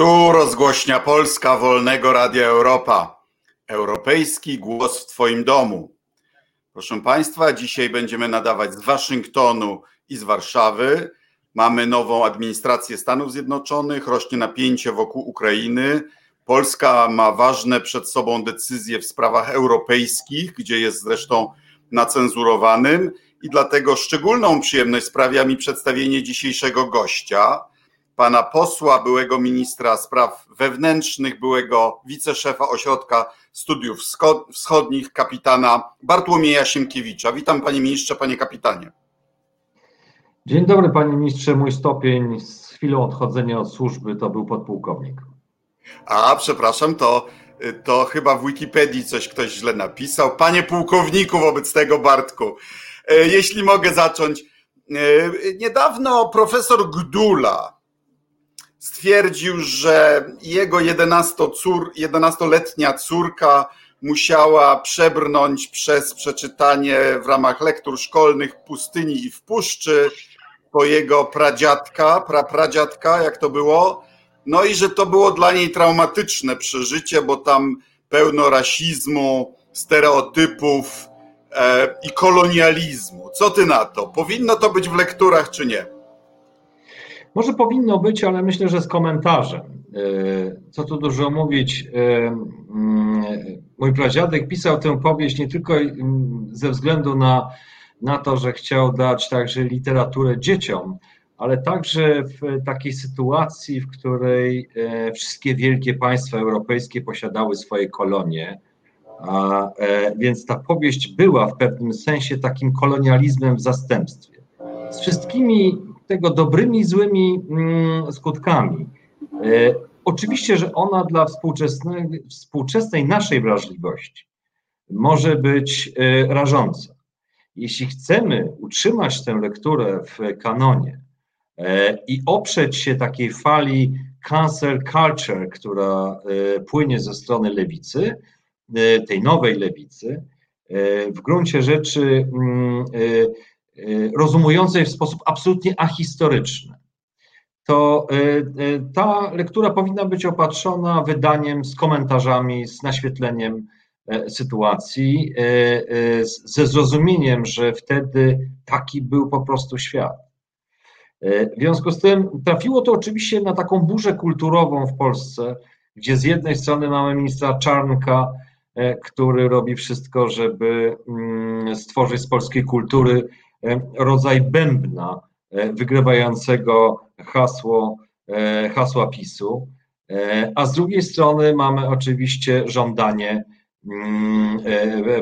Tu rozgłośnia Polska Wolnego Radia Europa. Europejski głos w Twoim domu. Proszę Państwa, dzisiaj będziemy nadawać z Waszyngtonu i z Warszawy. Mamy nową administrację Stanów Zjednoczonych, rośnie napięcie wokół Ukrainy. Polska ma ważne przed sobą decyzje w sprawach europejskich, gdzie jest zresztą nacenzurowanym, i dlatego szczególną przyjemność sprawia mi przedstawienie dzisiejszego gościa pana posła, byłego ministra spraw wewnętrznych, byłego wiceszefa Ośrodka Studiów Wschodnich, kapitana Bartłomieja Siemkiewicza. Witam panie ministrze, panie kapitanie. Dzień dobry panie ministrze, mój stopień z chwilą odchodzenia od służby to był podpułkownik. A, przepraszam, to, to chyba w Wikipedii coś ktoś źle napisał. Panie pułkowniku, wobec tego Bartku, e, jeśli mogę zacząć. E, niedawno profesor Gdula, stwierdził, że jego 11-letnia córka musiała przebrnąć przez przeczytanie w ramach lektur szkolnych Pustyni i w Puszczy po jego pradziadka, prapradziadka, jak to było. No i że to było dla niej traumatyczne przeżycie, bo tam pełno rasizmu, stereotypów e, i kolonializmu. Co ty na to? Powinno to być w lekturach, czy nie? Może powinno być, ale myślę, że z komentarzem. E, co tu dużo mówić, e, mm, mój pradziadek pisał tę powieść nie tylko mm, ze względu na, na to, że chciał dać także literaturę dzieciom, ale także w takiej sytuacji, w której e, wszystkie wielkie państwa europejskie posiadały swoje kolonie, a, więc ta powieść była w pewnym sensie takim kolonializmem w zastępstwie. Z wszystkimi tego dobrymi i złymi mm, skutkami. E, oczywiście, że ona dla współczesnej, współczesnej naszej wrażliwości może być e, rażąca. Jeśli chcemy utrzymać tę lekturę w kanonie e, i oprzeć się takiej fali cancel culture, która płynie ze strony lewicy, tej nowej lewicy, w gruncie rzeczy mm, rozumującej w sposób absolutnie ahistoryczny, to y, y, ta lektura powinna być opatrzona wydaniem z komentarzami, z naświetleniem sytuacji, ze zrozumieniem, że wtedy taki był po prostu świat. W związku z tym trafiło to oczywiście na taką burzę kulturową w Polsce, gdzie z jednej strony mamy ministra Czarnka, który robi wszystko, żeby mm, stworzyć z polskiej kultury E, rodzaj bębna e, wygrywającego hasło, e, hasła PiSu, a z drugiej strony mamy oczywiście żądanie mm,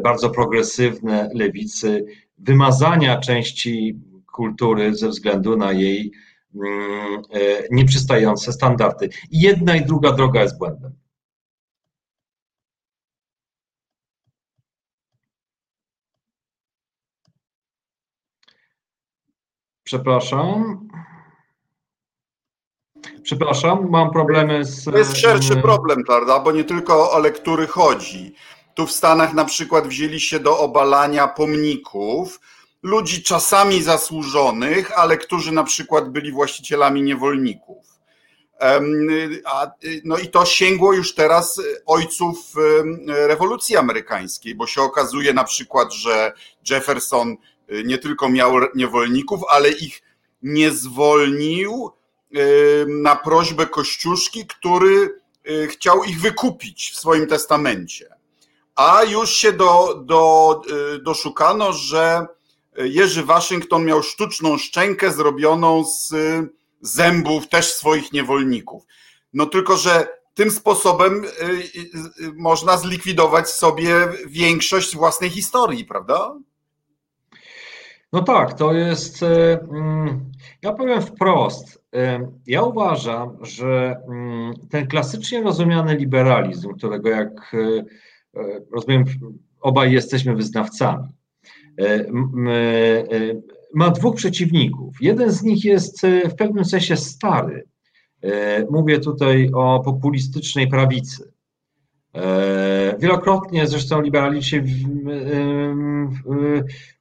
bardzo progresywne lewicy wymazania części kultury ze względu na jej mm, nieprzystające standardy. Jedna i druga droga jest błędem. Przepraszam. Przepraszam, mam problemy z. To jest szerszy problem, prawda? Bo nie tylko o lektury chodzi. Tu w Stanach na przykład wzięli się do obalania pomników ludzi czasami zasłużonych, ale którzy na przykład byli właścicielami niewolników. No i to sięgło już teraz ojców rewolucji amerykańskiej, bo się okazuje na przykład, że Jefferson nie tylko miał niewolników, ale ich nie zwolnił na prośbę Kościuszki, który y, chciał ich wykupić w swoim testamencie. A już się do, do, y, doszukano, że Jerzy Waszyngton miał sztuczną szczękę zrobioną z zębów też swoich niewolników. No tylko, że tym sposobem y, można zlikwidować sobie większość własnej historii, prawda? No tak, to jest. E, mm, ja powiem wprost. E, ja uważam, że mm, ten klasycznie rozumiany liberalizm, którego jak e, rozumiem, obaj jesteśmy wyznawcami, ma dwóch przeciwników. Jeden z nich jest w pewnym sensie stary. Mówię tutaj o populistycznej prawicy. Wielokrotnie zresztą liberali się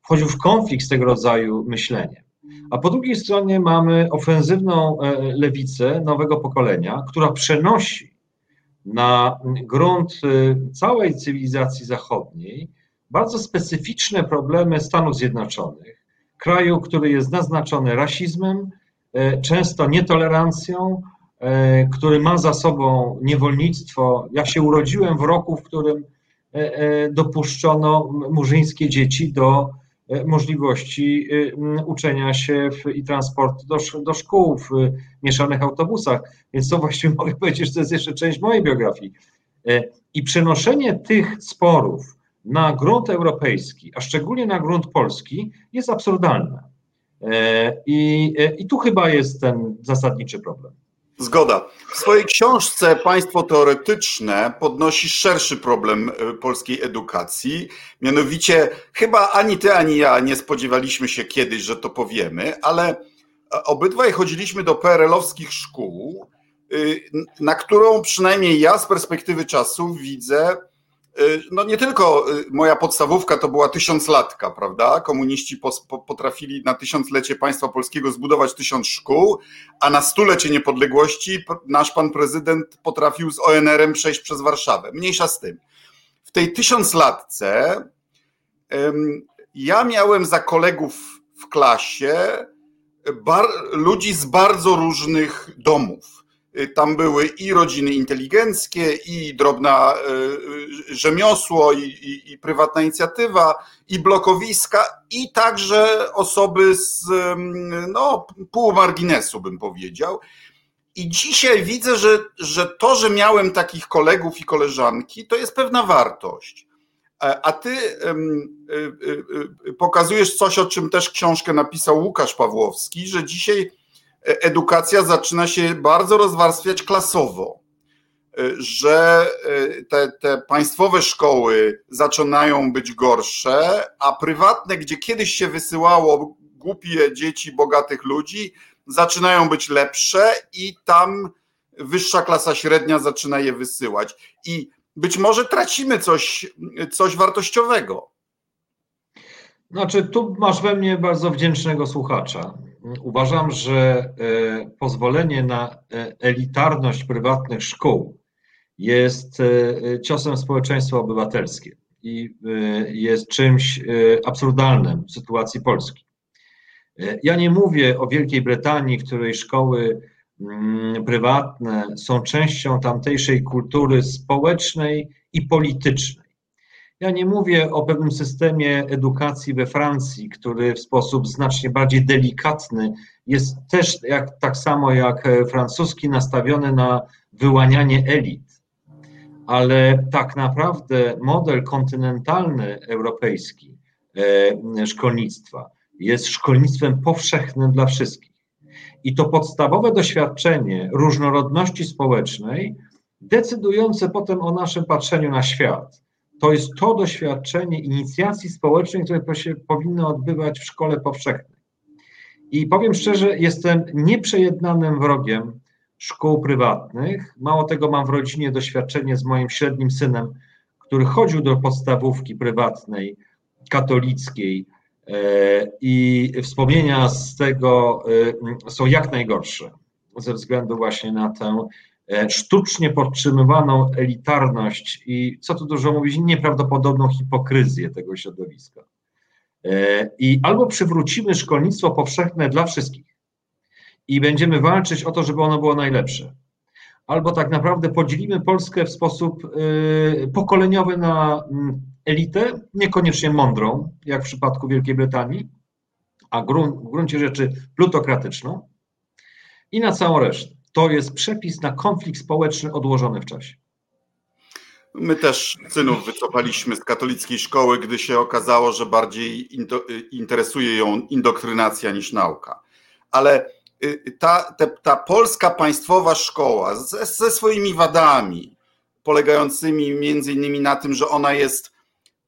wchodził w konflikt z tego rodzaju myśleniem. A po drugiej stronie mamy ofensywną lewicę nowego pokolenia, która przenosi na grunt całej cywilizacji zachodniej bardzo specyficzne problemy Stanów Zjednoczonych, kraju, który jest naznaczony rasizmem, e, często nietolerancją, e, który ma za sobą niewolnictwo. Ja się urodziłem w roku, w którym e, dopuszczono murzyńskie dzieci do możliwości uczenia się w, i transportu do, do szkół w mieszanych autobusach. Więc to właściwie mogę powiedzieć, że to jest jeszcze część mojej biografii. I przenoszenie tych sporów na grunt europejski, a szczególnie na grunt polski, jest absurdalne. E, I, e, I tu chyba jest ten zasadniczy problem. Zgoda. W swojej książce Państwo Teoretyczne podnosi szerszy problem e, polskiej edukacji. Mianowicie, chyba ani ty, ani ja nie spodziewaliśmy się kiedyś, że to powiemy, ale obydwaj chodziliśmy do PRL-owskich szkół, na którą przynajmniej ja z perspektywy czasu widzę Y, no nie tylko y, moja podstawówka to była tysiąclatka, prawda? Komuniści potrafili na tysiąclecie państwa polskiego zbudować tysiąc szkół, a na stulecie niepodległości nasz pan prezydent potrafił z ONR-em przejść przez Warszawę. Mniejsza z tym. W tej tysiąclatce ja miałem za kolegów w klasie ludzi z bardzo różnych domów Y, tam były i rodziny inteligenckie, i drobna y, y, rzemiosło, i, i, i, prywatna inicjatywa, i blokowiska, i także osoby z no, pół marginesu, bym powiedział. I dzisiaj widzę, że, że to, że miałem takich kolegów i koleżanki, to jest pewna wartość. E, a ty pokazujesz coś, o czym też książkę napisał Łukasz Pawłowski, że dzisiaj edukacja zaczyna się bardzo rozwarstwiać klasowo, że e, te, te państwowe szkoły zaczynają być gorsze, a prywatne, gdzie kiedyś się wysyłało głupie dzieci bogatych ludzi, zaczynają być lepsze i tam wyższa klasa średnia zaczyna je wysyłać. I być może tracimy coś, coś wartościowego. Znaczy, tu masz we mnie bardzo wdzięcznego słuchacza. Uważam, że e, pozwolenie na e, elitarność prywatnych szkół jest e, ciosem społeczeństwa obywatelskie i jest czymś absurdalnym w sytuacji Polski. Ja nie mówię o Wielkiej Brytanii, której szkoły mm, prywatne są częścią tamtejszej kultury społecznej i politycznej. Ja nie mówię o pewnym systemie edukacji we Francji, który w sposób znacznie bardziej delikatny jest też jak, tak samo jak francuski nastawiony na wyłanianie elit. Ale tak naprawdę model kontynentalny europejski e, szkolnictwa jest szkolnictwem powszechnym dla wszystkich. I to podstawowe doświadczenie różnorodności społecznej, decydujące potem o naszym patrzeniu na świat, to jest to doświadczenie inicjacji społecznej, które się powinno odbywać w szkole powszechnej. I powiem szczerze, jestem nieprzejednanym wrogiem szkół prywatnych. Mało tego, mam w rodzinie doświadczenie z moim średnim synem, który chodził do podstawówki prywatnej, katolickiej, e, i wspomnienia z tego e, są jak najgorsze ze względu właśnie na tę sztucznie podtrzymywaną elitarność i co tu dużo mówić, nieprawdopodobną hipokryzję tego środowiska. E, I albo przywrócimy szkolnictwo powszechne dla wszystkich i będziemy walczyć o to, żeby ono było najlepsze, albo tak naprawdę podzielimy Polskę w sposób e, pokoleniowy na mm, elitę, niekoniecznie mądrą, jak w przypadku Wielkiej Brytanii, a w gruncie rzeczy plutokratyczną, i na całą resztę to jest przepis na konflikt społeczny odłożony w czasie. My też synów wycofaliśmy z katolickiej szkoły, gdy się okazało, że bardziej interesuje ją indoktrynacja niż nauka. Ale y, ta, ta, ta polska państwowa szkoła ze, ze swoimi wadami, polegającymi między innymi na tym, że ona jest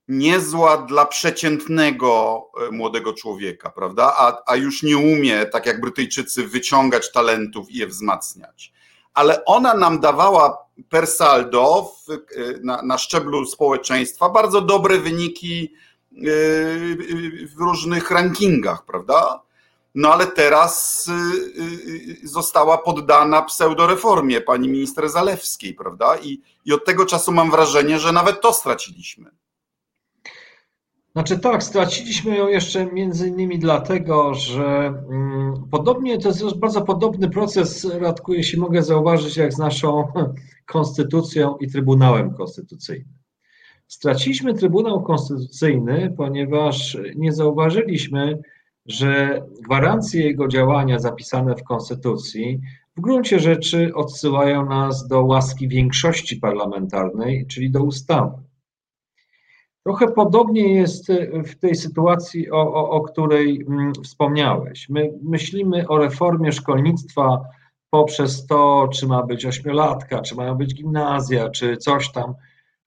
niezła dla przeciętnego e, młodego człowieka, prawda? A, a już nie umie, tak jak Brytyjczycy, wyciągać talentów i je wzmacniać. Ale ona nam dawała per saldo w, e, na, na szczeblu społeczeństwa bardzo dobre wyniki e, w różnych rankingach, prawda? no ale teraz została poddana pseudoreformie pani minister Zalewskiej, prawda? I, I od tego czasu mam wrażenie, że nawet to straciliśmy. Znaczy tak, straciliśmy ją jeszcze między innymi dlatego, że mm, podobnie, to jest bardzo podobny proces, Radku, jeśli mogę zauważyć, jak z naszą konstytucją i Trybunałem Konstytucyjnym. Straciliśmy Trybunał Konstytucyjny, ponieważ nie zauważyliśmy, że gwarancje jego działania zapisane w Konstytucji w gruncie rzeczy odsyłają nas do łaski większości parlamentarnej, czyli do ustawy. Trochę podobnie jest w tej sytuacji, o, o, o której mm, wspomniałeś. My myślimy o reformie szkolnictwa poprzez to, czy ma być ośmiolatka, czy mają być gimnazja, czy coś tam.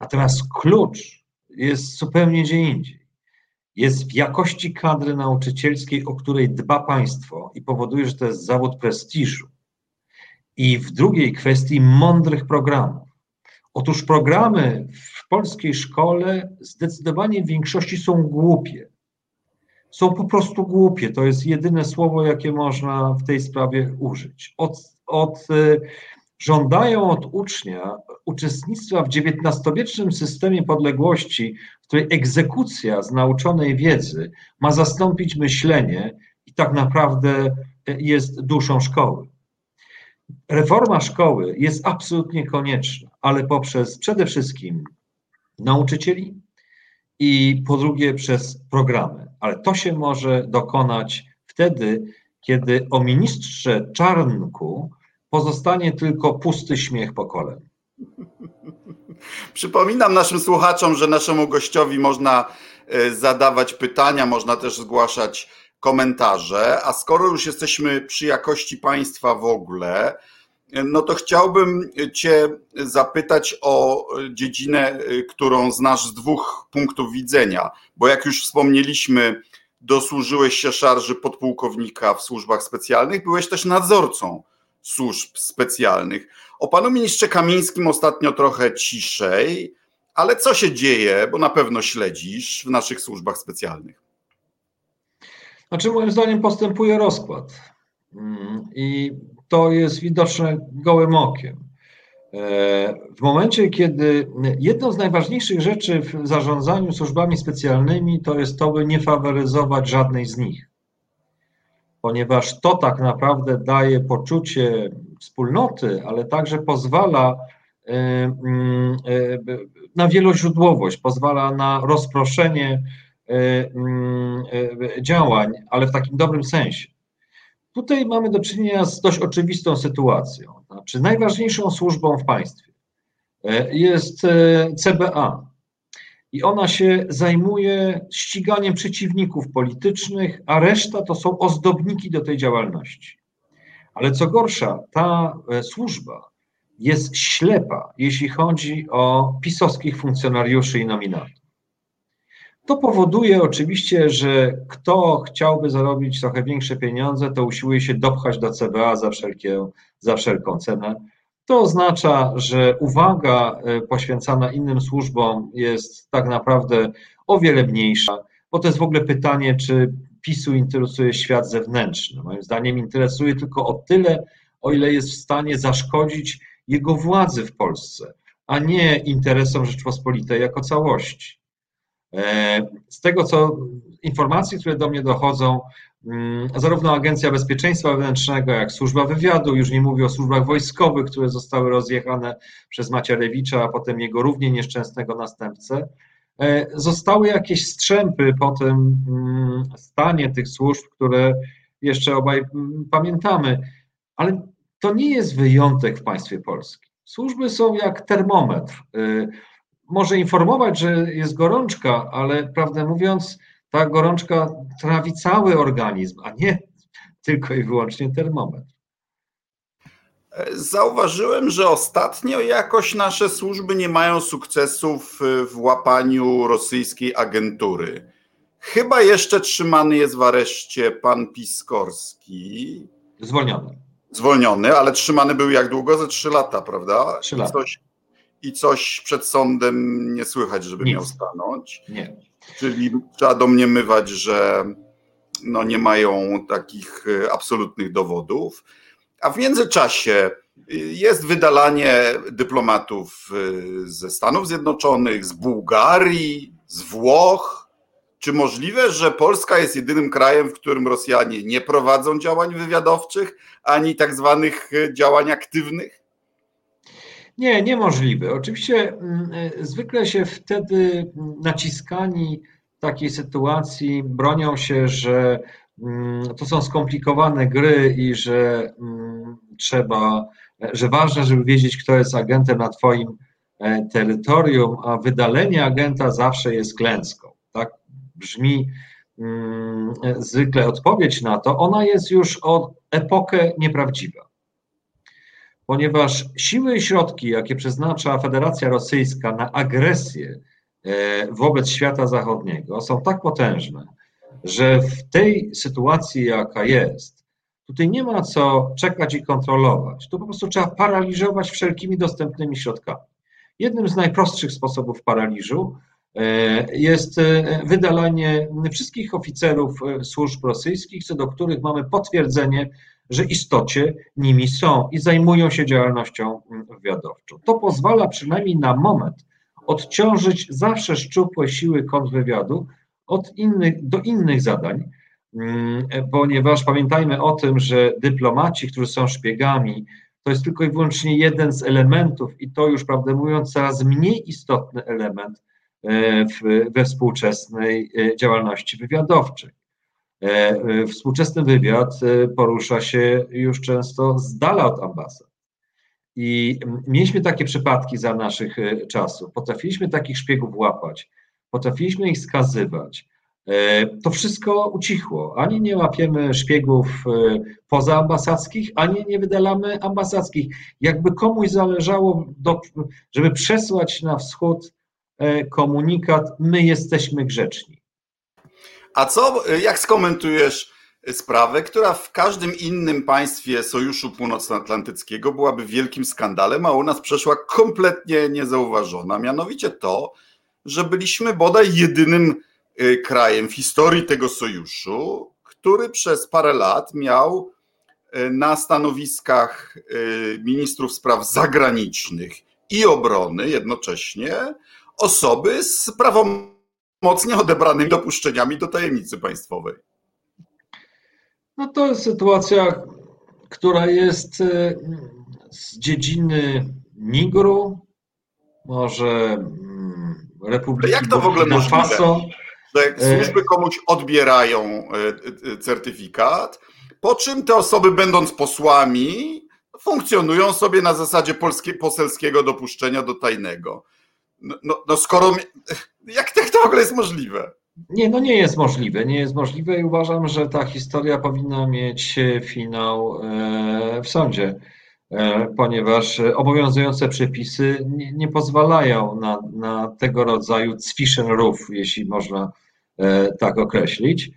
Natomiast klucz jest zupełnie gdzie indziej. Jest w jakości kadry nauczycielskiej, o której dba państwo i powoduje, że to jest zawód prestiżu. I w drugiej kwestii mądrych programów. Otóż programy w polskiej szkole zdecydowanie w większości są głupie. Są po prostu głupie. To jest jedyne słowo, jakie można w tej sprawie użyć. Od, od, y, żądają od ucznia uczestnictwa w XIX-wiecznym systemie podległości, w której egzekucja z nauczonej wiedzy ma zastąpić myślenie i tak naprawdę jest duszą szkoły. Reforma szkoły jest absolutnie konieczna, ale poprzez przede wszystkim nauczycieli i po drugie przez programy. Ale to się może dokonać wtedy, kiedy o ministrze Czarnku pozostanie tylko pusty śmiech pokoleń. Przypominam naszym słuchaczom, że naszemu gościowi można e, zadawać pytania, można też zgłaszać komentarze, a skoro już jesteśmy przy jakości państwa w ogóle, no to chciałbym Cię zapytać o dziedzinę, którą znasz z dwóch punktów widzenia, bo jak już wspomnieliśmy, dosłużyłeś się szarży podpułkownika w służbach specjalnych, byłeś też nadzorcą służb specjalnych. O panu ministrze Kamińskim ostatnio trochę ciszej, ale co się dzieje, bo na pewno śledzisz w naszych służbach specjalnych? Znaczy, moim zdaniem postępuje rozkład. Mm, I to jest widoczne gołym okiem. E, w momencie, kiedy jedną z najważniejszych rzeczy w zarządzaniu służbami specjalnymi to jest to, by nie faworyzować żadnej z nich, ponieważ to tak naprawdę daje poczucie wspólnoty, ale także pozwala e, mm, e, na wieloźródłowość, pozwala na rozproszenie mm, działań, ale w takim dobrym sensie. Tutaj mamy do czynienia z dość oczywistą sytuacją. Znaczy, najważniejszą służbą w państwie e, jest e, CBA. I ona się zajmuje ściganiem przeciwników politycznych, a reszta to są ozdobniki do tej działalności. Ale co gorsza, ta e, służba jest ślepa, jeśli chodzi o pisowskich funkcjonariuszy i nominatów. To powoduje oczywiście, że kto chciałby zarobić trochę większe pieniądze, to usiłuje się dopchać do CBA za, wszelkie, za wszelką cenę. To oznacza, że uwaga e, poświęcana innym służbom jest tak naprawdę o wiele mniejsza, bo to jest w ogóle pytanie, czy PiSu interesuje świat zewnętrzny. Moim zdaniem interesuje tylko o tyle, o ile jest w stanie zaszkodzić jego władzy w Polsce, a nie interesom Rzeczpospolitej jako całości. E, z tego, co informacji, które do mnie dochodzą, mm, zarówno Agencja Bezpieczeństwa Wewnętrznego, jak Służba Wywiadu, już nie mówię o służbach wojskowych, które zostały rozjechane przez Macierewicza, a potem jego równie nieszczęsnego następcę, e, zostały jakieś strzępy po tym mm, stanie tych służb, które jeszcze obaj mm, pamiętamy, ale to nie jest wyjątek w państwie polskim. Służby są jak termometr. Może informować, że jest gorączka, ale prawdę mówiąc, ta gorączka trawi cały organizm, a nie tylko i wyłącznie termometr. Zauważyłem, że ostatnio jakoś nasze służby nie mają sukcesów w łapaniu rosyjskiej agentury. Chyba jeszcze trzymany jest w areszcie pan Piskorski. Zwolniony. Zwolniony, ale trzymany był jak długo? Ze trzy lata, prawda? Trzy lata. Coś, i coś przed sądem nie słychać, żeby Nic. miał stanąć. Nie. Czyli trzeba domniemywać, że no, nie mają takich absolutnych dowodów. A w międzyczasie jest wydalanie dyplomatów ze Stanów Zjednoczonych, z Bułgarii, z Włoch. Czy możliwe, że Polska jest jedynym krajem, w którym Rosjanie nie prowadzą działań wywiadowczych ani tak zwanych działań aktywnych? Nie, niemożliwe. Oczywiście mm, zwykle się wtedy naciskani takiej sytuacji bronią się, że mm, to są skomplikowane gry i że mm, trzeba, że ważne, żeby wiedzieć, kto jest agentem na Twoim e, terytorium, a wydalenie agenta zawsze jest klęską. Tak brzmi zwykle odpowiedź na to. Ona jest już od epokę nieprawdziwa ponieważ siły i środki, jakie przeznacza Federacja Rosyjska na agresję e, wobec świata zachodniego, są tak potężne, że w tej sytuacji, jaka jest, tutaj nie ma co czekać i kontrolować. Tu po prostu trzeba paraliżować wszelkimi dostępnymi środkami. Jednym z najprostszych sposobów paraliżu e, jest e, wydalanie wszystkich oficerów służb rosyjskich, co do których mamy potwierdzenie, że istocie nimi są i zajmują się działalnością wywiadowczą. To pozwala przynajmniej na moment odciążyć zawsze szczupłe siły kontrwywiadu od innych, do innych zadań, mm, ponieważ pamiętajmy o tym, że dyplomaci, którzy są szpiegami, to jest tylko i wyłącznie jeden z elementów i to już, prawdę mówiąc, coraz mniej istotny element e, we współczesnej e, działalności wywiadowczej. E, e, współczesny wywiad e, porusza się już często z dala od ambasad. I mieliśmy takie przypadki za naszych czasów. Potrafiliśmy takich szpiegów łapać, potrafiliśmy ich skazywać. To wszystko ucichło. Ani nie łapiemy szpiegów pozaambasadzkich, ani nie wydalamy ambasadzkich. Jakby komuś zależało, do, żeby przesłać na wschód komunikat: My jesteśmy grzeczni. A co, jak skomentujesz sprawę, która w każdym innym państwie Sojuszu Północnoatlantyckiego byłaby wielkim skandalem, a u nas przeszła kompletnie niezauważona, mianowicie to, że byliśmy bodaj jedynym y, krajem w historii tego sojuszu, który przez parę lat miał y, na stanowiskach y, ministrów spraw zagranicznych i obrony jednocześnie osoby z prawom mocnie odebranymi dopuszczeniami do tajemnicy państwowej. No to jest sytuacja, która jest e, z dziedziny Nigru, może mm, Republiki Jak to w ogóle możliwe, Faso. że e, służby komuś odbierają e, certyfikat, po czym te osoby będąc posłami funkcjonują sobie na zasadzie polskie, poselskiego dopuszczenia do tajnego. No, no, no skoro jak, jak to w ogóle jest możliwe? Nie, no nie jest możliwe. Nie jest możliwe i uważam, że ta historia powinna mieć finał e, w sądzie, e, ponieważ obowiązujące przepisy nie, nie pozwalają na, na tego rodzaju rów, jeśli można e, tak określić.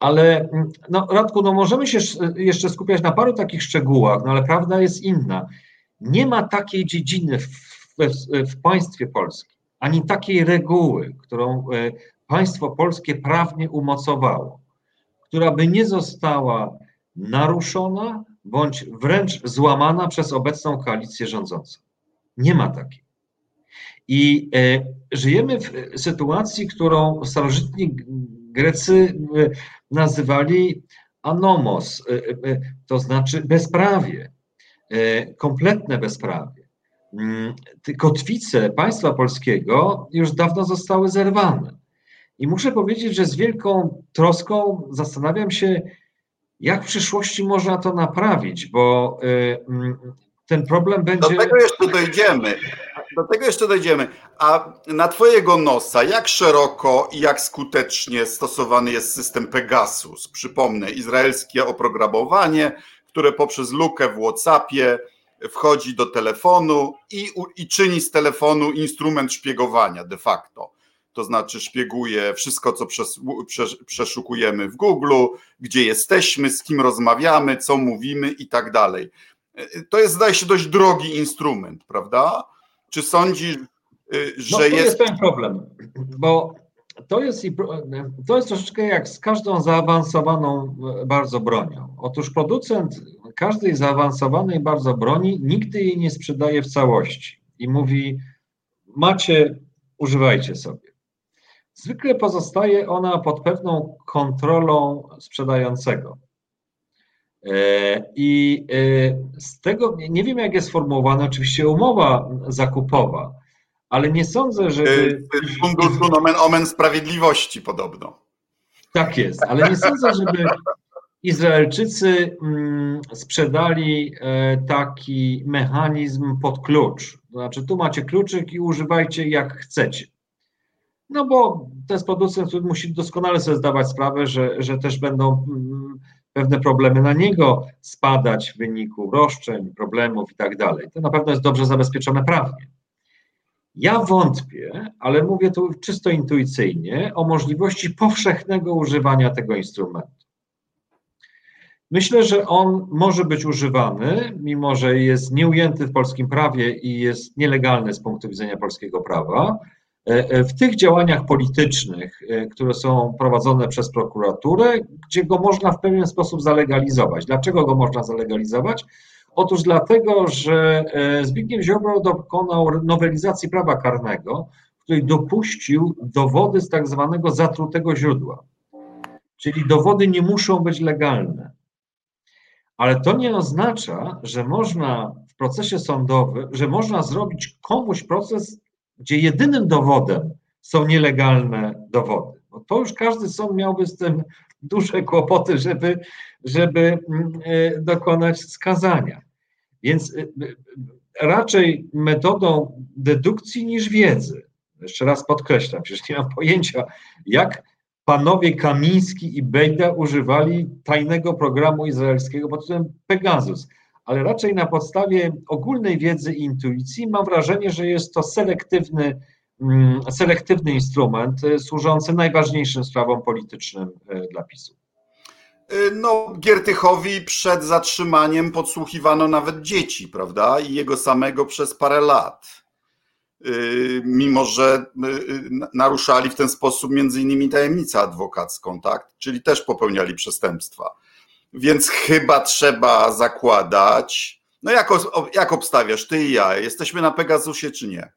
Ale no, Radku, no możemy się jeszcze skupiać na paru takich szczegółach, no ale prawda jest inna. Nie ma takiej dziedziny w, w, państwie polskim, ani takiej reguły, którą e, państwo polskie prawnie umocowało, która by nie została naruszona bądź wręcz złamana przez obecną koalicję rządzącą. Nie ma takiej. I e, żyjemy w sytuacji, którą starożytni Grecy e, nazywali anomos, to znaczy bezprawie, kompletne bezprawie. Mm, kotwice państwa polskiego już dawno zostały zerwane. I muszę powiedzieć, że z wielką troską zastanawiam się, jak w przyszłości można to naprawić, bo y, mm, ten problem będzie. Do tego jeszcze dojdziemy. Do tego jeszcze dojdziemy. A na Twojego nosa, jak szeroko i jak skutecznie stosowany jest system Pegasus? Przypomnę, izraelskie oprogramowanie, które poprzez lukę w WhatsAppie wchodzi do telefonu i, i czyni z telefonu instrument szpiegowania de facto. To znaczy szpieguje wszystko, co przes, przeszukujemy w Google, gdzie jesteśmy, z kim rozmawiamy, co mówimy i tak dalej. To jest, zdaje się, dość drogi instrument, prawda? Czy sądzisz, y, że no, to jest. jest ten problem, bo to jest, to jest troszeczkę jak z każdą zaawansowaną bardzo bronią. Otóż producent każdej zaawansowanej bardzo broni nigdy jej nie sprzedaje w całości i mówi: Macie, używajcie sobie. Zwykle pozostaje ona pod pewną kontrolą sprzedającego. E, I e, z tego, nie wiem jak jest sformułowana oczywiście umowa zakupowa, ale nie sądzę, że. Funduszu nomen omen sprawiedliwości podobno. Tak jest, ale nie sądzę, żeby Izraelczycy mm, sprzedali e, taki mechanizm pod klucz. To znaczy, tu macie kluczyk i używajcie jak chcecie. No bo jest producent, musi doskonale sobie zdawać sprawę, że, że też będą mm, pewne problemy na niego spadać w wyniku roszczeń, problemów i tak dalej. To na pewno jest dobrze zabezpieczone prawnie. Ja wątpię, ale mówię tu czysto intuicyjnie, o możliwości powszechnego używania tego instrumentu. Myślę, że on może być używany, mimo że jest nieujęty w polskim prawie i jest nielegalny z punktu widzenia polskiego prawa, e, e, w tych działaniach politycznych, e, które są prowadzone przez prokuraturę, gdzie go można w pewien sposób zalegalizować. Dlaczego go można zalegalizować? Otóż dlatego, że Zbigniew Ziobro dokonał nowelizacji prawa karnego, w której dopuścił dowody z tak zwanego zatrutego źródła. Czyli dowody nie muszą być legalne. Ale to nie oznacza, że można w procesie sądowym, że można zrobić komuś proces, gdzie jedynym dowodem są nielegalne dowody. No to już każdy sąd miałby z tym duże kłopoty, żeby, żeby mm, e, dokonać skazania. Więc e, raczej metodą dedukcji niż wiedzy. Jeszcze raz podkreślam, przecież nie mam pojęcia, jak panowie Kamiński i Bejda używali tajnego programu izraelskiego pod tytułem Pegasus, ale raczej na podstawie ogólnej wiedzy i intuicji mam wrażenie, że jest to selektywny, mm, selektywny instrument e, służący najważniejszym sprawom politycznym e, dla PiSu. E, no, Giertychowi przed zatrzymaniem podsłuchiwano nawet dzieci, prawda? I jego samego przez parę lat. Y, mimo że y, y, naruszali w ten sposób między innymi tajemnicę adwokacką, tak? Czyli też popełniali przestępstwa. Więc chyba trzeba zakładać, no jak, jak obstawiasz ty i ja, jesteśmy na Pegasusie czy nie?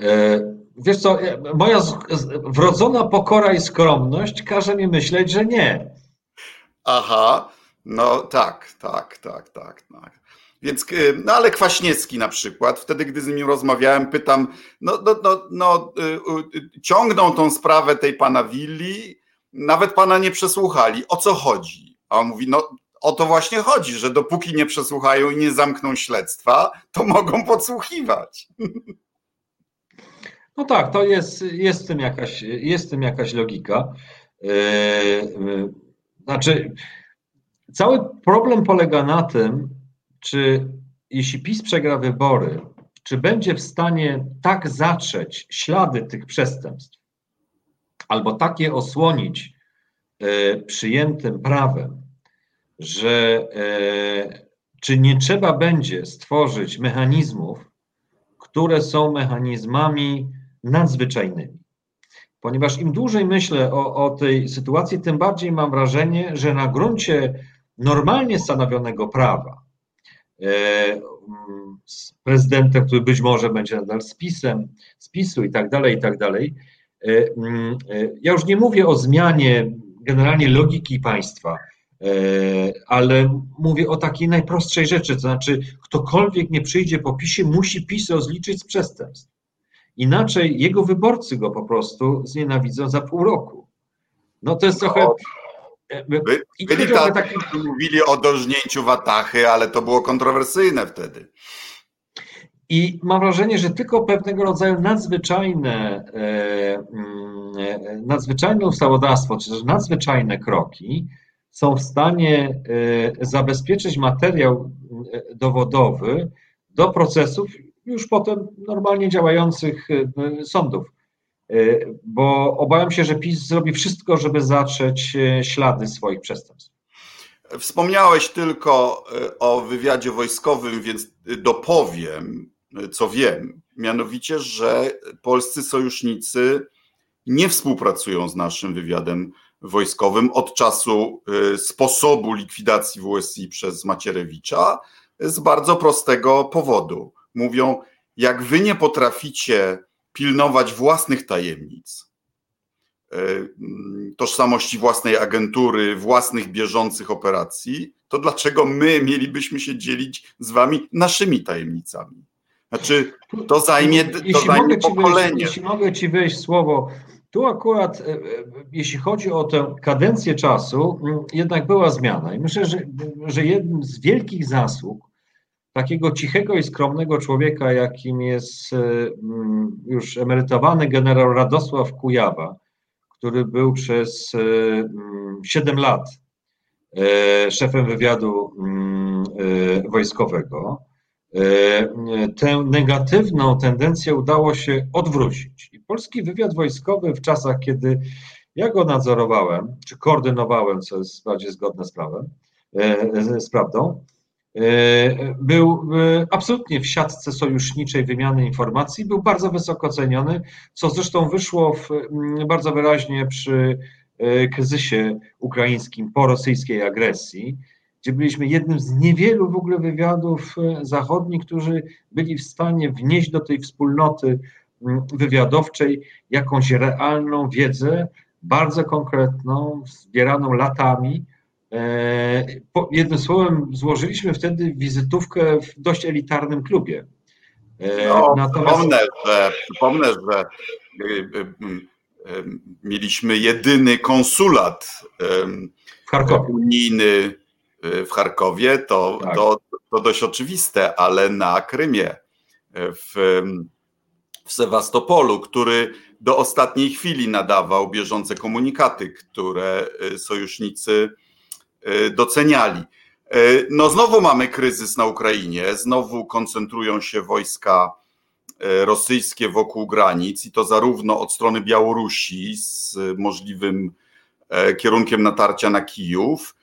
E, wiesz co, moja wrodzona pokora i skromność każe mi myśleć, że nie. Aha, no tak, tak, tak, tak, tak. Więc, y, no ale Kwaśniewski na przykład, wtedy gdy z nim rozmawiałem, pytam, no, no, no, no y, y, ciągną tą sprawę tej pana Willi, nawet pana nie przesłuchali, o co chodzi? A on mówi, no o to właśnie chodzi, że dopóki nie przesłuchają i nie zamkną śledztwa, to mogą podsłuchiwać. No tak, to jest, jest, w, tym jakaś, jest w tym jakaś logika. Znaczy, cały problem polega na tym, czy jeśli PiS przegra wybory, czy będzie w stanie tak zatrzeć ślady tych przestępstw, albo takie osłonić e, przyjętym prawem, że e, czy nie trzeba będzie stworzyć mechanizmów, które są mechanizmami nadzwyczajnymi. Ponieważ im dłużej myślę o, o tej sytuacji, tym bardziej mam wrażenie, że na gruncie normalnie stanowionego prawa, z prezydentem, który być może będzie nadal spisem, spisu i tak dalej, i tak dalej. E, mm, e, ja już nie mówię o zmianie generalnie logiki państwa, ale mówię o takiej najprostszej rzeczy, to znaczy ktokolwiek nie przyjdzie po PiSie, musi PiS rozliczyć z przestępstw. Inaczej jego wyborcy go po prostu znienawidzą za pół roku. No to jest trochę... By, byli tacy, taki... mówili o dożnięciu Watachy, ale to było kontrowersyjne wtedy. I mam wrażenie, że tylko pewnego rodzaju nadzwyczajne, e, mm, e, nadzwyczajne ustawodawstwo, czy też nadzwyczajne kroki są w stanie e, zabezpieczyć materiał dowodowy do procesów już potem normalnie działających sądów. Y, bo obawiam się, że PiS zrobi wszystko, żeby zatrzeć y, ślady swoich przestępstw. Wspomniałeś tylko y, o wywiadzie wojskowym, więc dopowiem, co wiem. Mianowicie, że polscy sojusznicy nie współpracują z naszym wywiadem wojskowym od czasu sposobu likwidacji WSI przez Macierewicza z bardzo prostego powodu. Mówią, jak wy nie potraficie pilnować własnych tajemnic, y, tożsamości własnej agentury, własnych bieżących operacji, to dlaczego my mielibyśmy się dzielić z wami naszymi tajemnicami? Znaczy, to zajmie, to jeśli zajmie pokolenie. Wejść, jeśli mogę ci wejść słowo, tu akurat, e, e, jeśli chodzi o tę kadencję czasu, jednak była zmiana. I myślę, że, że jednym z wielkich zasług takiego cichego i skromnego człowieka, jakim jest e, już emerytowany generał Radosław Kujawa, który był przez 7 lat szefem wywiadu wojskowego, tę negatywną tendencję udało się odwrócić. I polski wywiad wojskowy w czasach, kiedy ja go nadzorowałem, czy koordynowałem, co jest bardziej zgodne z prawem, e, z prawdą, był absolutnie w siatce sojuszniczej wymiany informacji, był bardzo wysoko ceniony, co zresztą wyszło w, bardzo wyraźnie przy e, kryzysie ukraińskim po rosyjskiej agresji gdzie byliśmy jednym z niewielu w ogóle wywiadów e, zachodnich, którzy byli w stanie wnieść do tej wspólnoty mm, wywiadowczej jakąś realną wiedzę, bardzo konkretną, zbieraną latami. E, jednym słowem, złożyliśmy wtedy wizytówkę w dość elitarnym klubie. E, no, Natomiast... przypomnę, że, przypomnę, że mieliśmy jedyny konsulat unijny Y, w Charkowie, to, tak. to, to dość oczywiste, ale na Krymie, y, w, w Sewastopolu, który do ostatniej chwili nadawał bieżące komunikaty, które y, sojusznicy doceniali. No znowu mamy kryzys na Ukrainie, znowu koncentrują się wojska rosyjskie wokół granic i to zarówno od strony Białorusi z możliwym kierunkiem natarcia na Kijów,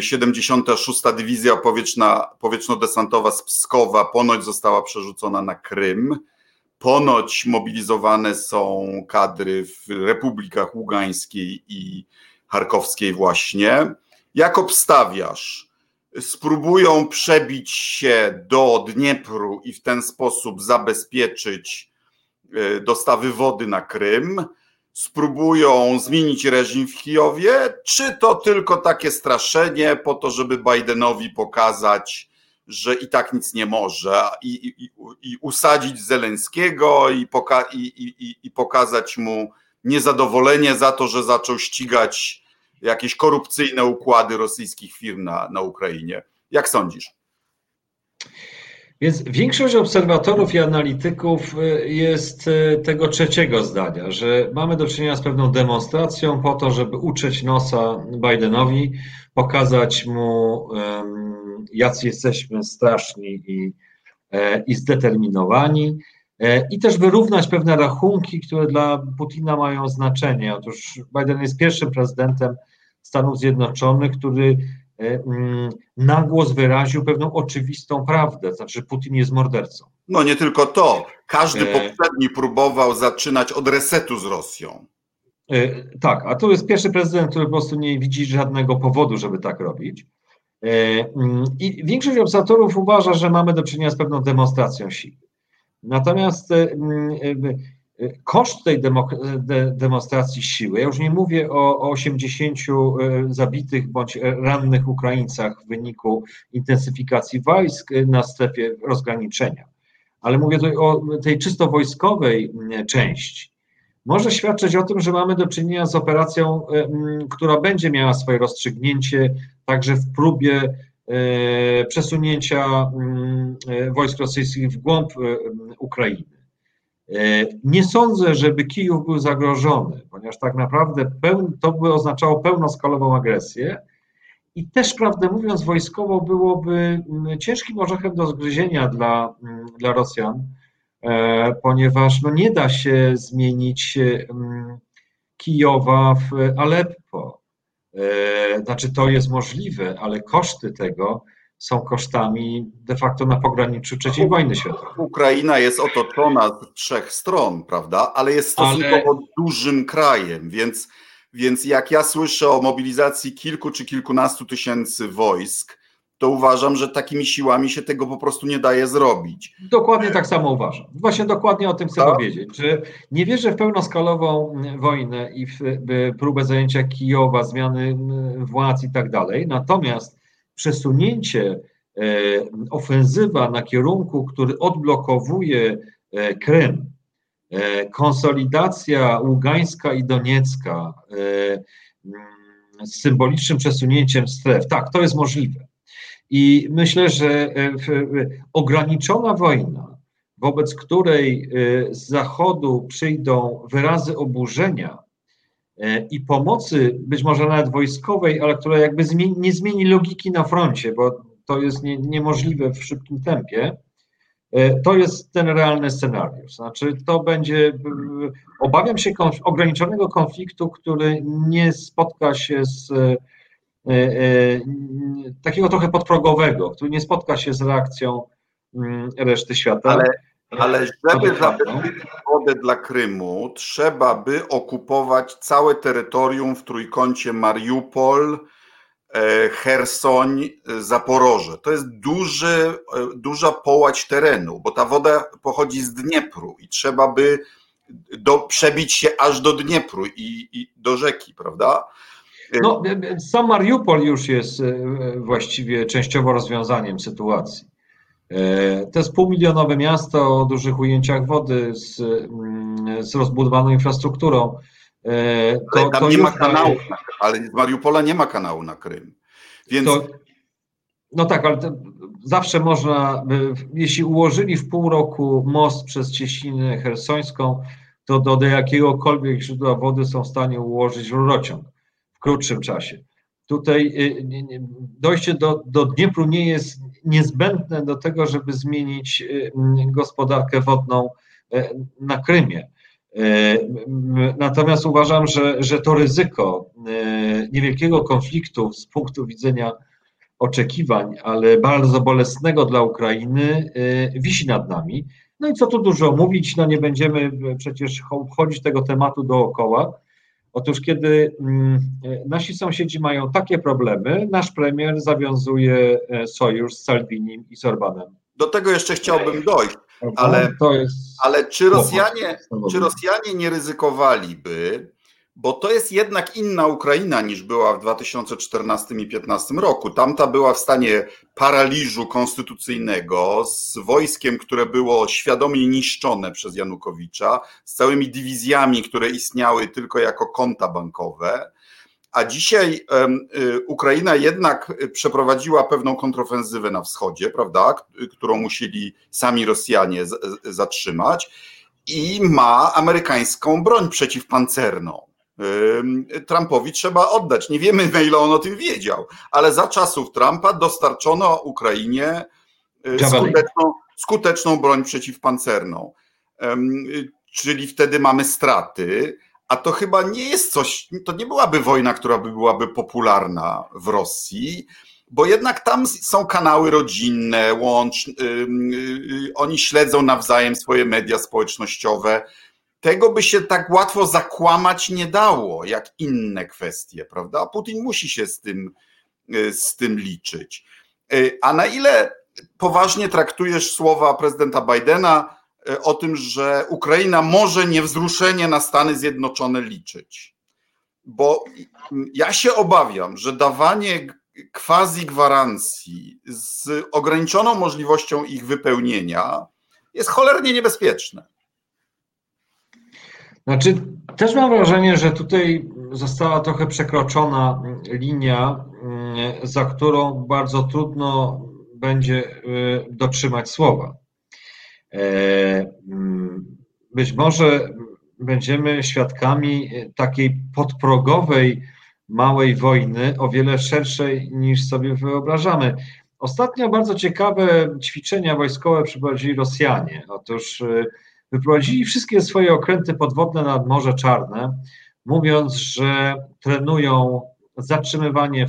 76. Dywizja Powietrzna, Powietrzno-Desantowa z Pskowa ponoć została przerzucona na Krym. Ponoć mobilizowane są kadry w republikach Ługańskiej i Charkowskiej właśnie. Jak obstawiasz? Spróbują przebić się do Dniepru i w ten sposób zabezpieczyć e, dostawy wody na Krym spróbują zmienić reżim w Kijowie, czy to tylko takie straszenie po to, żeby Bidenowi pokazać, że i tak nic nie może i, i, i usadzić Zeleńskiego i, poka i, i pokazać mu niezadowolenie za to, że zaczął ścigać jakieś korupcyjne układy rosyjskich firm na, na Ukrainie. Jak sądzisz? Więc większość obserwatorów i analityków y, jest y, tego trzeciego zdania, że mamy do czynienia z pewną demonstracją po to, żeby uczyć nosa Bidenowi, pokazać mu, jacy jesteśmy straszni i, e, i zdeterminowani. E, I też wyrównać pewne rachunki, które dla Putina mają znaczenie. Otóż Biden jest pierwszym prezydentem Stanów Zjednoczonych, który E, mm, na głos wyraził pewną oczywistą prawdę, znaczy Putin jest mordercą. No nie tylko to. Każdy e... poprzedni próbował zaczynać od resetu z Rosją. Tak, a tu jest pierwszy prezydent, który po prostu nie widzi żadnego powodu, żeby tak robić. Mm, I większość obserwatorów uważa, że mamy do czynienia z pewną demonstracją siły. Natomiast e, mm, koszt tej demonstracji siły, ja już nie mówię o, 80 e, zabitych bądź rannych Ukraińcach w wyniku intensyfikacji wojsk na strefie rozgraniczenia, ale mówię tutaj o tej czysto wojskowej części, może świadczyć o tym, że mamy do czynienia z operacją, która będzie miała swoje rozstrzygnięcie także w próbie przesunięcia wojsk rosyjskich w głąb Ukrainy. E, nie sądzę, żeby Kijów był zagrożony, ponieważ tak naprawdę to by oznaczało pełnoskalową agresję i też, prawdę mówiąc, wojskowo byłoby mm, ciężkim orzechem do zgryzienia dla, mm, dla Rosjan, e, ponieważ no nie da się zmienić mm, Kijowa w Aleppo. E, znaczy, to jest możliwe, ale koszty tego są kosztami de facto na pograniczu III wojny światowej. Ukraina jest otoczona z trzech stron, prawda? Ale jest stosunkowo Ale... dużym krajem, więc, więc jak ja słyszę o mobilizacji kilku czy kilkunastu tysięcy wojsk, to uważam, że takimi siłami się tego po prostu nie daje zrobić. Dokładnie tak samo uważam. Właśnie dokładnie o tym chcę tak? powiedzieć, że nie wierzę w pełnoskalową wojnę i w próbę zajęcia Kijowa, zmiany władz i tak dalej. Natomiast przesunięcie e, ofensywa na kierunku, który odblokowuje e, Krym, e, konsolidacja Ługańska i Doniecka z symbolicznym przesunięciem stref, tak, to jest możliwe. I myślę, że ograniczona wojna, wobec której z Zachodu przyjdą wyrazy oburzenia, E, i pomocy, być może nawet wojskowej, ale która jakby zmieni, nie zmieni logiki na froncie, bo to jest nie, niemożliwe w szybkim tempie, e, to jest ten realny scenariusz. Znaczy, to będzie, obawiam się konf ograniczonego konfliktu, który nie spotka się z e, e, takiego trochę podprogowego, który nie spotka się z reakcją m, reszty świata. Ale ale żeby zabezpieczyć wodę dla Krymu, trzeba by okupować całe terytorium w trójkącie Mariupol, e, Hersoń, Zaporoże. To jest duży, e, duża połać terenu, bo ta woda pochodzi z Dniepru i trzeba by do, przebić się aż do Dniepru i, i do rzeki, prawda? E, no, sam Mariupol już jest właściwie częściowo rozwiązaniem sytuacji. To jest półmilionowe miasto o dużych ujęciach wody z, mm, z rozbudowaną infrastrukturą. To, ale tam to nie ma kanału, ale z Mariupola nie ma kanału na Krym. Więc... To, no tak, ale zawsze można, jeśli ułożyli w pół roku most przez Cieśninę Hersońską, to do, do jakiegokolwiek źródła wody są w stanie ułożyć rurociąg krótszym czasie. Tutaj y, dojście do, do Dniepru nie jest niezbędne do tego, żeby zmienić y, gospodarkę wodną y, na Krymie. Natomiast uważam, że, że to ryzyko niewielkiego konfliktu z punktu widzenia oczekiwań, ale bardzo bolesnego dla Ukrainy, wisi nad nami. No i co tu dużo mówić, no nie będziemy przecież obchodzić tego tematu dookoła. Otóż, kiedy mm, nasi sąsiedzi mają takie problemy, nasz premier zawiązuje e, sojusz z Salvinim i z Orbanem. Do tego jeszcze chciałbym dojść, ale, ale czy, Rosjanie, czy Rosjanie nie ryzykowaliby bo to jest jednak inna Ukraina niż była w 2014 i 2015 roku. Tamta była w stanie paraliżu konstytucyjnego, z wojskiem, które było świadomie niszczone przez Janukowicza, z całymi dywizjami, które istniały tylko jako konta bankowe. A dzisiaj y, Ukraina jednak przeprowadziła pewną kontrofensywę na wschodzie, prawda, którą musieli sami Rosjanie zatrzymać i ma amerykańską broń przeciwpancerną. Trumpowi trzeba oddać. Nie wiemy, na ile on o tym wiedział, ale za czasów Trumpa dostarczono Ukrainie y, skuteczną, skuteczną broń przeciwpancerną. Czyli wtedy mamy straty, a to chyba nie jest coś, to nie byłaby wojna, która by byłaby popularna w Rosji, bo jednak tam są kanały rodzinne, łącz, yy, oni śledzą nawzajem swoje media społecznościowe tego by się tak łatwo zakłamać nie dało, jak inne kwestie, prawda? A Putin musi się z tym, e, z tym liczyć. E, a na ile poważnie traktujesz słowa prezydenta Bidena e, o tym, że Ukraina może niewzruszenie na Stany Zjednoczone liczyć? Bo ja się obawiam, że dawanie quasi gwarancji z ograniczoną możliwością ich wypełnienia jest cholernie niebezpieczne. Znaczy, też mam wrażenie, że tutaj została trochę przekroczona linia, mm, za którą bardzo trudno będzie y, dotrzymać słowa. E, mm, być może będziemy świadkami takiej podprogowej małej wojny, o wiele szerszej niż sobie wyobrażamy. Ostatnio bardzo ciekawe ćwiczenia wojskowe przeprowadzili Rosjanie. Otóż y, wyprowadzili wszystkie swoje okręty podwodne nad Morze Czarne, mówiąc, że trenują zatrzymywanie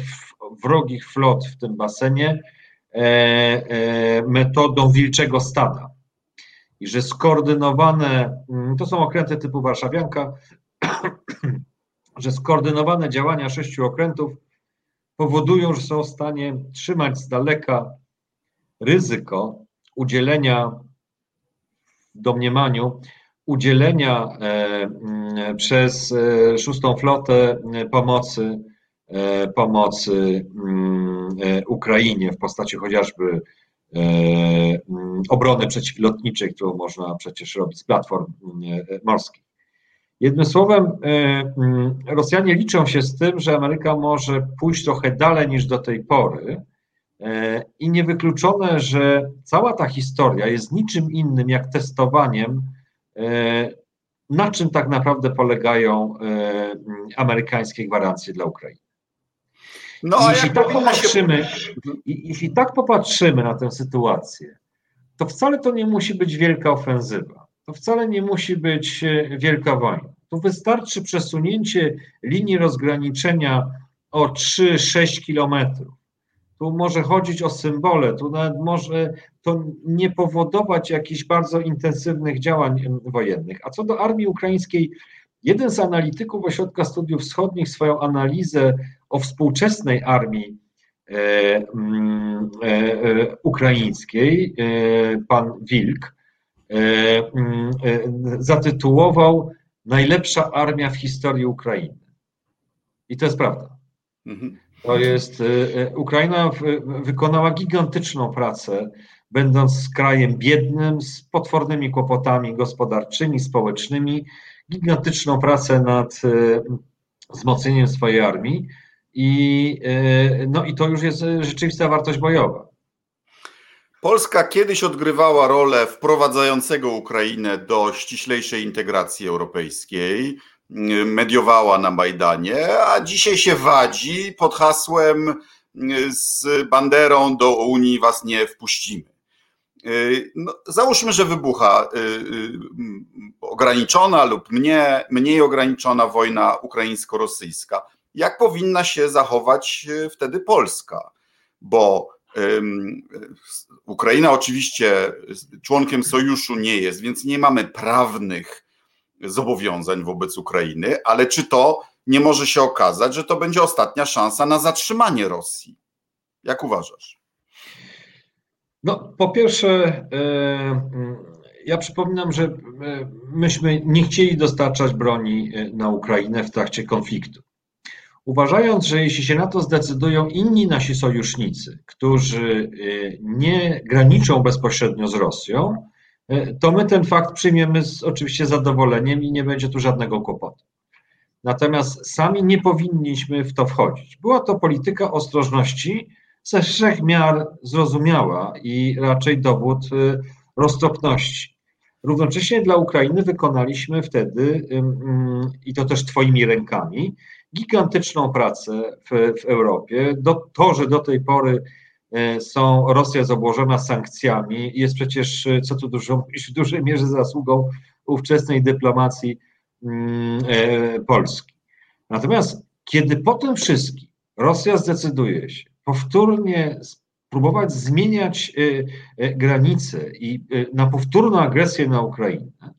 wrogich flot w tym basenie metodą wilczego stada. I że skoordynowane, mm, to są okręty typu Warszawianka, że skoordynowane działania sześciu okrętów powodują, że są w stanie trzymać z daleka ryzyko udzielenia domniemaniu udzielenia e, przez e, szóstą flotę e, pomocy, pomocy Ukrainie w postaci chociażby obrony przeciwlotniczej, którą można przecież robić z platform morskich. Jednym słowem, Rosjanie liczą się z tym, że Ameryka może pójść trochę dalej niż do tej pory, i niewykluczone, że cała ta historia jest niczym innym jak testowaniem E, na czym tak naprawdę polegają e, amerykańskie gwarancje dla Ukrainy. No, jeśli, tak popatrzymy, się... jeśli tak popatrzymy na tę sytuację, to wcale to nie musi być wielka ofensywa. To wcale nie musi być e, wielka wojna. Tu wystarczy przesunięcie linii rozgraniczenia o 3-6 kilometrów tu może chodzić o symbole, tu nawet może to nie powodować jakichś bardzo intensywnych działań wojennych. A co do armii ukraińskiej, jeden z analityków Ośrodka Studiów Wschodnich swoją analizę o współczesnej armii e, mm, e, e, ukraińskiej, e, pan Wilk, e, mm, e, zatytułował Najlepsza armia w historii Ukrainy. I to jest prawda. Mhm. To jest, y, y, Ukraina wykonała gigantyczną pracę, będąc krajem biednym, z potwornymi kłopotami gospodarczymi, społecznymi, gigantyczną pracę nad y, wzmocnieniem swojej armii i, no i to już jest rzeczywista wartość bojowa. Polska kiedyś odgrywała rolę wprowadzającego Ukrainę do ściślejszej integracji europejskiej mediowała na Majdanie, a dzisiaj się wadzi pod hasłem z banderą do Unii was nie wpuścimy. No, załóżmy, że wybucha y, y, ograniczona lub mniej, mniej ograniczona wojna ukraińsko-rosyjska. Jak powinna się zachować y, wtedy Polska? Bo Ukraina oczywiście członkiem sojuszu nie jest, więc nie mamy prawnych zobowiązań wobec Ukrainy, ale czy to nie może się okazać, że to będzie ostatnia szansa na zatrzymanie Rosji? Jak uważasz? No, po pierwsze, e, ja przypominam, że e, myśmy nie chcieli dostarczać broni e, na Ukrainę w trakcie konfliktu. Uważając, że jeśli się na to zdecydują inni nasi sojusznicy, którzy nie graniczą bezpośrednio z Rosją, to my ten fakt przyjmiemy z oczywiście zadowoleniem i nie będzie tu żadnego kłopotu. Natomiast sami nie powinniśmy w to wchodzić. Była to polityka ostrożności ze wszech miar zrozumiała i raczej dowód e, roztropności. Równocześnie dla Ukrainy wykonaliśmy wtedy, i to też Twoimi rękami, gigantyczną pracę w, w Europie. Do, to, że do tej pory E, są Rosja jest obłożona sankcjami, jest przecież, e, co tu dużo mówić, w dużej mierze zasługą ówczesnej dyplomacji mm, e, Polski. Natomiast kiedy po tym wszystkim Rosja zdecyduje się powtórnie próbować zmieniać granice i na powtórną agresję na Ukrainę,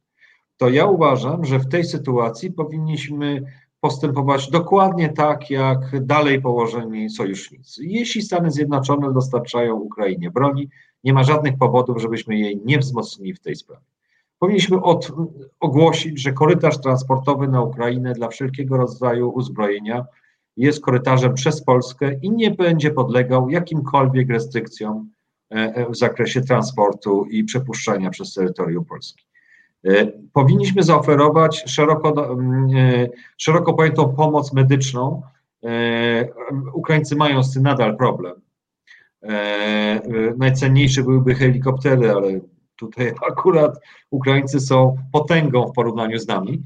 to ja uważam, że w tej sytuacji powinniśmy postępować dokładnie tak, jak dalej położeni sojusznicy. Jeśli Stany Zjednoczone dostarczają Ukrainie broni, nie ma żadnych powodów, żebyśmy jej nie wzmocnili w tej sprawie. Powinniśmy od, ogłosić, że korytarz transportowy na Ukrainę dla wszelkiego rodzaju uzbrojenia jest korytarzem przez Polskę i nie będzie podlegał jakimkolwiek restrykcjom e, e, w zakresie transportu i przepuszczania przez terytorium Polski. E, powinniśmy zaoferować szeroko, e, szeroko pojętą pomoc medyczną. E, Ukraińcy mają z tym nadal problem. Najcenniejsze byłyby helikoptery, ale tutaj akurat Ukraińcy są potęgą w porównaniu z nami.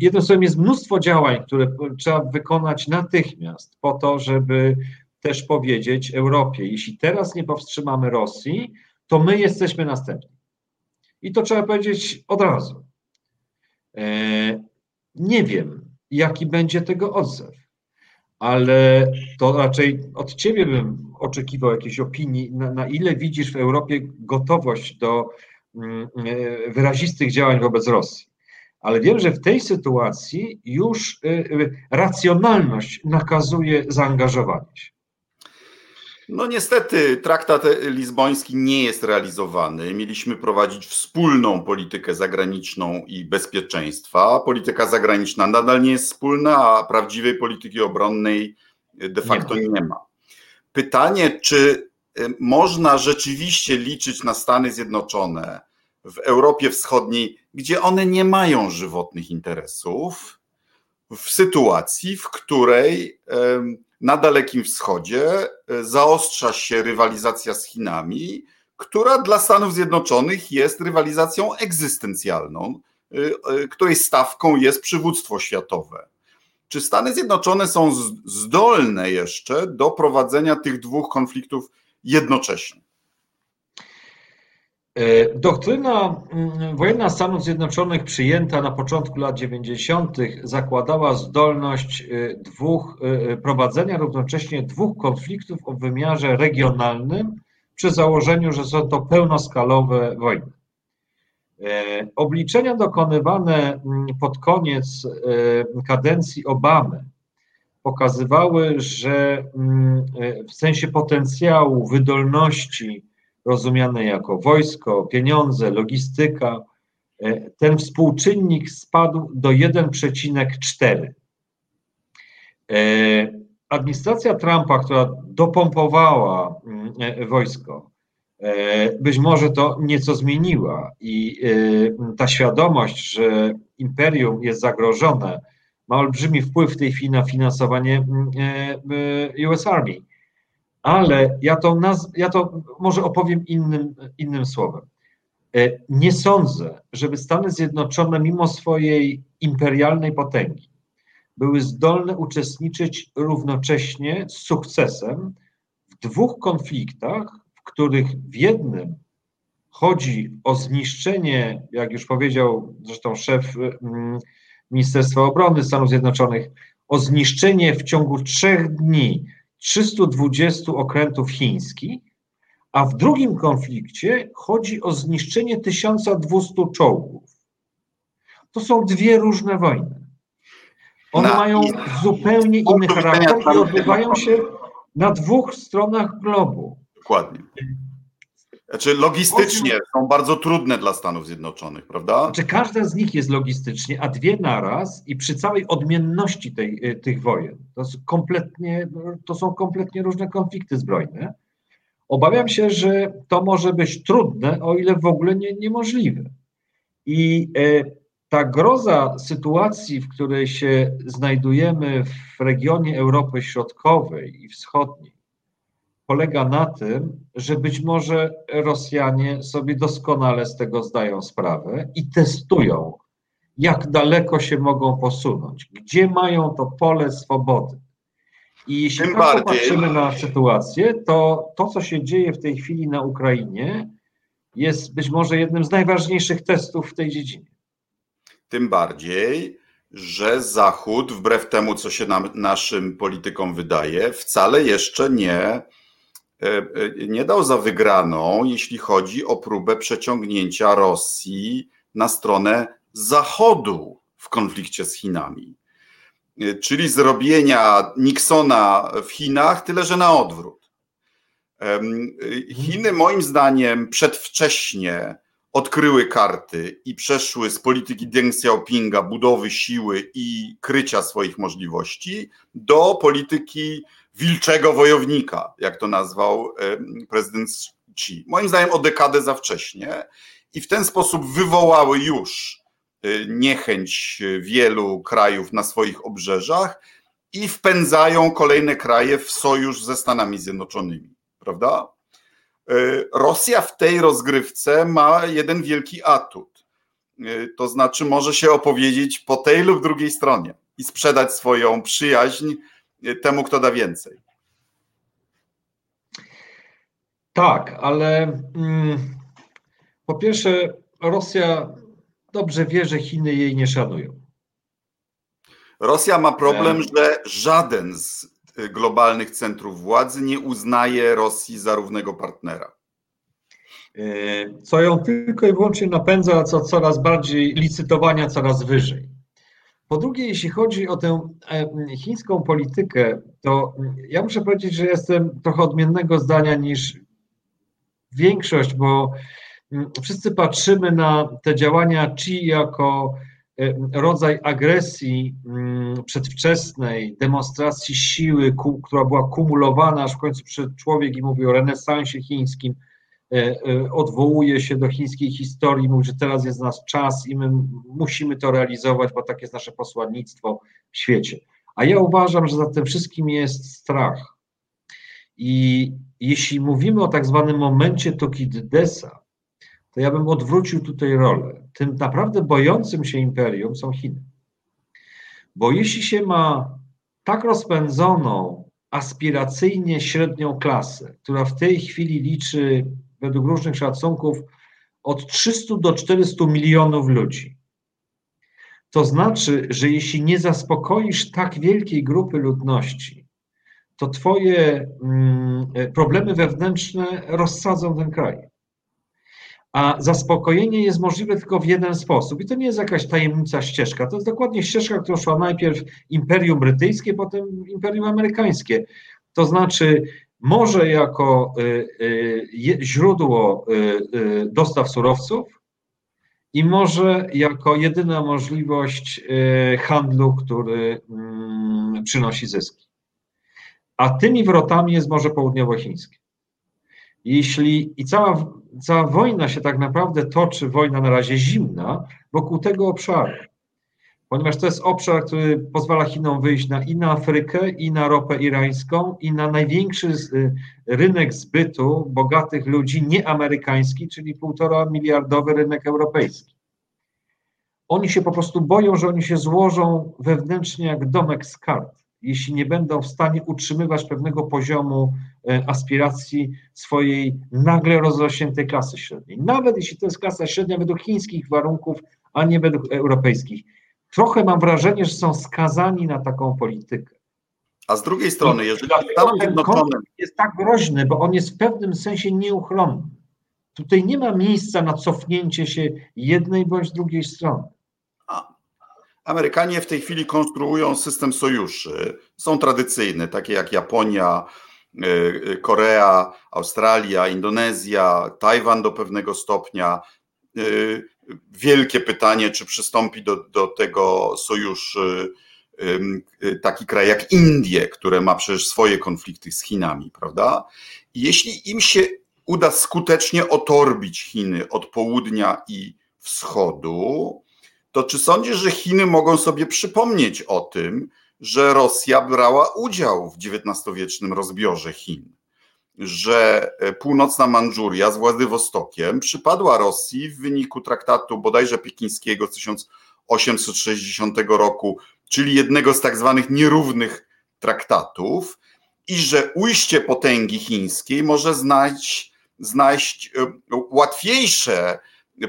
Jednym słowem jest mnóstwo działań, które trzeba wykonać natychmiast po to, żeby też powiedzieć Europie, jeśli teraz nie powstrzymamy Rosji, to my jesteśmy następni. I to trzeba powiedzieć od razu. E, nie wiem, jaki będzie tego odzew, ale to raczej od ciebie bym oczekiwał jakiejś opinii, na, na ile widzisz w Europie gotowość do mm, e, wyrazistych działań wobec Rosji. Ale wiem, że w tej sytuacji już e, racjonalność nakazuje zaangażowanie się. No niestety traktat lizboński nie jest realizowany. Mieliśmy prowadzić wspólną politykę zagraniczną i bezpieczeństwa. Polityka zagraniczna nadal nie jest wspólna, a prawdziwej polityki obronnej de facto nie ma. Nie ma. Pytanie, czy y, można rzeczywiście liczyć na Stany Zjednoczone w Europie Wschodniej, gdzie one nie mają żywotnych interesów, w sytuacji, w której na Dalekim Wschodzie e, zaostrza się rywalizacja z Chinami, która dla Stanów Zjednoczonych jest rywalizacją egzystencjalną, e, e, której stawką jest przywództwo światowe. Czy Stany Zjednoczone są zdolne jeszcze do prowadzenia tych dwóch konfliktów jednocześnie? E, doktryna mm, wojenna Stanów Zjednoczonych przyjęta na początku lat 90. zakładała zdolność e, dwóch, e, prowadzenia równocześnie dwóch konfliktów o wymiarze regionalnym przy założeniu, że są to pełnoskalowe wojny. Obliczenia dokonywane mm, pod koniec kadencji Obamy pokazywały, że mm, w sensie potencjału, wydolności, rozumiane jako wojsko, pieniądze, logistyka, e, ten współczynnik spadł do 1,4. E, administracja Trumpa, która dopompowała mm, e, wojsko, być może to nieco zmieniła i ta świadomość, że imperium jest zagrożone, ma olbrzymi wpływ w tej chwili na finansowanie mm, US Army ale ja to, naz- ja to może opowiem innym, innym słowem. E, nie sądzę, żeby Stany Zjednoczone, mimo swojej imperialnej potęgi, były zdolne uczestniczyć równocześnie z sukcesem w dwóch konfliktach, w których w jednym chodzi o zniszczenie, jak już powiedział zresztą szef mm, Ministerstwa Obrony Stanów Zjednoczonych, o zniszczenie w ciągu trzech dni 320 okrętów chińskich, a w drugim konflikcie chodzi o zniszczenie 1200 czołgów. To są dwie różne wojny. One na, mają zupełnie inny charakter i odbywają się na dwóch stronach globu. Dokładnie. Znaczy logistycznie są bardzo trudne dla Stanów Zjednoczonych, prawda? Znaczy każda z nich jest logistycznie, a dwie naraz i przy całej odmienności tej, y, tych wojen. To, kompletnie, to są kompletnie różne konflikty zbrojne. Obawiam się, że to może być trudne, o ile w ogóle nie, niemożliwe. I y, ta groza sytuacji, w której się znajdujemy w regionie Europy Środkowej i Wschodniej, polega na tym, że być może Rosjanie sobie doskonale z tego zdają sprawę i testują, jak daleko się mogą posunąć, gdzie mają to pole swobody. I jeśli Tym tak popatrzymy na sytuację, to to, co się dzieje w tej chwili na Ukrainie, jest być może jednym z najważniejszych testów w tej dziedzinie. Tym bardziej, że Zachód, wbrew temu, co się nam, naszym politykom wydaje, wcale jeszcze nie nie dał za wygraną, jeśli chodzi o próbę przeciągnięcia Rosji na stronę Zachodu w konflikcie z Chinami. E, czyli zrobienia Nixona w Chinach, tyle że na odwrót. Chiny, moim zdaniem, przedwcześnie odkryły karty i przeszły z polityki Deng Xiaopinga, budowy siły i krycia swoich możliwości, do polityki wilczego wojownika, jak to nazwał prezydent Xi. Moim zdaniem o dekadę za wcześnie i w ten sposób wywołały już y, niechęć wielu krajów na swoich obrzeżach i wpędzają kolejne kraje w sojusz ze Stanami Zjednoczonymi, prawda? Y, Rosja w tej rozgrywce ma jeden wielki atut. Y, to znaczy, może się opowiedzieć po tej lub drugiej stronie i sprzedać swoją przyjaźń temu, kto da więcej. Tak, ale mm, po pierwsze, Rosja dobrze wie, że Chiny jej nie szanują. Rosja ma problem, że żaden z globalnych centrów władzy nie uznaje Rosji za równego partnera. Co ją tylko i wyłącznie napędza, co coraz bardziej licytowania coraz wyżej. Po drugie, jeśli chodzi o tę e, chińską politykę, to ja muszę powiedzieć, że jestem trochę odmiennego zdania niż większość, bo mm, wszyscy patrzymy na te działania Xi jako e, rodzaj agresji mm, przedwczesnej, demonstracji siły, która była kumulowana, aż w końcu człowiek i mówi o renesansie chińskim, odwołuje się do chińskiej historii, mówi, że teraz jest nasz czas i my musimy to realizować, bo takie jest nasze posłannictwo w świecie. A ja uważam, że za tym wszystkim jest strach. I jeśli mówimy o tak zwanym momencie Tokidesa, to ja bym odwrócił tutaj rolę. Tym naprawdę bojącym się imperium są Chiny. Bo jeśli się ma tak rozpędzoną, aspiracyjnie średnią klasę, która w tej chwili liczy według różnych szacunków od 300 do 400 milionów ludzi, to znaczy, że jeśli nie zaspokoisz tak wielkiej grupy ludności, to Twoje mm, problemy wewnętrzne rozsadzą ten kraj. A zaspokojenie jest możliwe tylko w jeden sposób. I to nie jest jakaś tajemnica ścieżka. To jest dokładnie ścieżka, którą szła najpierw Imperium Brytyjskie, potem Imperium Amerykańskie. To znaczy, może jako y, y, źródło y, dostaw surowców i może jako jedyna możliwość handlu, który mm, przynosi zyski a tymi wrotami jest Morze Południowochińskie. Jeśli i cała, cała wojna się tak naprawdę toczy, wojna na razie zimna, wokół tego obszaru, ponieważ to jest obszar, który pozwala Chinom wyjść na, i na Afrykę, i na ropę irańską, i na największy y, rynek zbytu bogatych ludzi nieamerykański, czyli półtora miliardowy rynek europejski. Oni się po prostu boją, że oni się złożą wewnętrznie jak domek z kart jeśli nie będą w stanie utrzymywać pewnego poziomu e, aspiracji swojej nagle rozrośniętej klasy średniej. Nawet jeśli to jest klasa średnia według chińskich warunków, a nie według europejskich. Trochę mam wrażenie, że są skazani na taką politykę. A z drugiej strony, jeżeli Stanom Zjednoczonym... jest tak groźny, bo on jest w pewnym sensie nieuchronny. Tutaj nie ma miejsca na cofnięcie się jednej bądź drugiej strony. Amerykanie w tej chwili konstruują system sojuszy. Są tradycyjne, takie jak Japonia, y, y, Korea, Australia, Indonezja, Tajwan do pewnego stopnia. Y, wielkie pytanie, czy przystąpi do, do tego sojuszu taki kraj jak Indie, które ma przecież swoje konflikty z Chinami, prawda? Jeśli im się uda skutecznie otorbić Chiny od południa i wschodu, to czy sądzisz, że Chiny mogą sobie przypomnieć o tym, że Rosja brała udział w XIX-wiecznym rozbiorze Chin? Że e, północna Mandżuria z Władywostokiem przypadła Rosji w wyniku traktatu bodajże pekińskiego z 1860 roku, czyli jednego z tak zwanych nierównych traktatów, i że ujście potęgi chińskiej może znaleźć, znaleźć e, łatwiejsze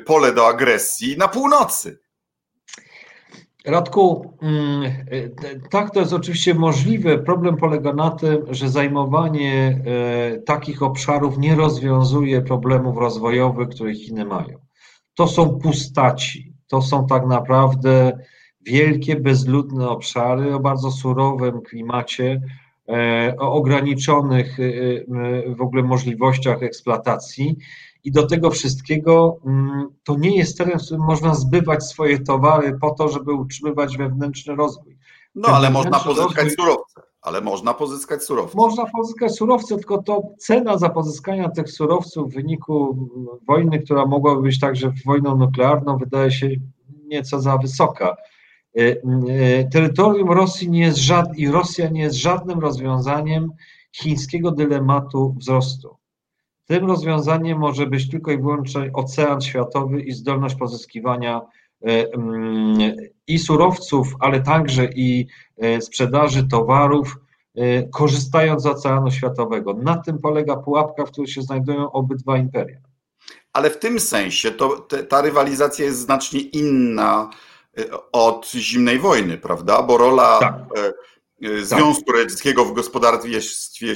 pole do agresji na północy. Radku, mm, tak to jest oczywiście możliwe. Problem polega na tym, że zajmowanie e, takich obszarów nie rozwiązuje problemów rozwojowych, które Chiny mają. To są pustaci, to są tak naprawdę wielkie, bezludne obszary o bardzo surowym klimacie, e, o ograniczonych e, w ogóle możliwościach eksploatacji i do tego wszystkiego mm, to nie jest teren, w którym można zbywać swoje towary po to, żeby utrzymywać wewnętrzny rozwój. No Ten ale można pozyskać rozwój... surowce. Ale można pozyskać surowce. Można pozyskać surowce, tylko to cena za pozyskania tych surowców w wyniku wojny, która mogłaby być także wojną nuklearną, wydaje się nieco za wysoka. E, e, terytorium Rosji nie jest żadnym, i Rosja nie jest żadnym rozwiązaniem chińskiego dylematu wzrostu. Tym rozwiązaniem może być tylko i wyłącznie ocean światowy i zdolność pozyskiwania e, mm, i surowców, ale także i e, sprzedaży towarów, e, korzystając z oceanu światowego. Na tym polega pułapka, w której się znajdują obydwa imperia. Ale w tym sensie to, ta rywalizacja jest znacznie inna od zimnej wojny, prawda? Bo rola tak. Związku tak. Radzieckiego w gospodarstwie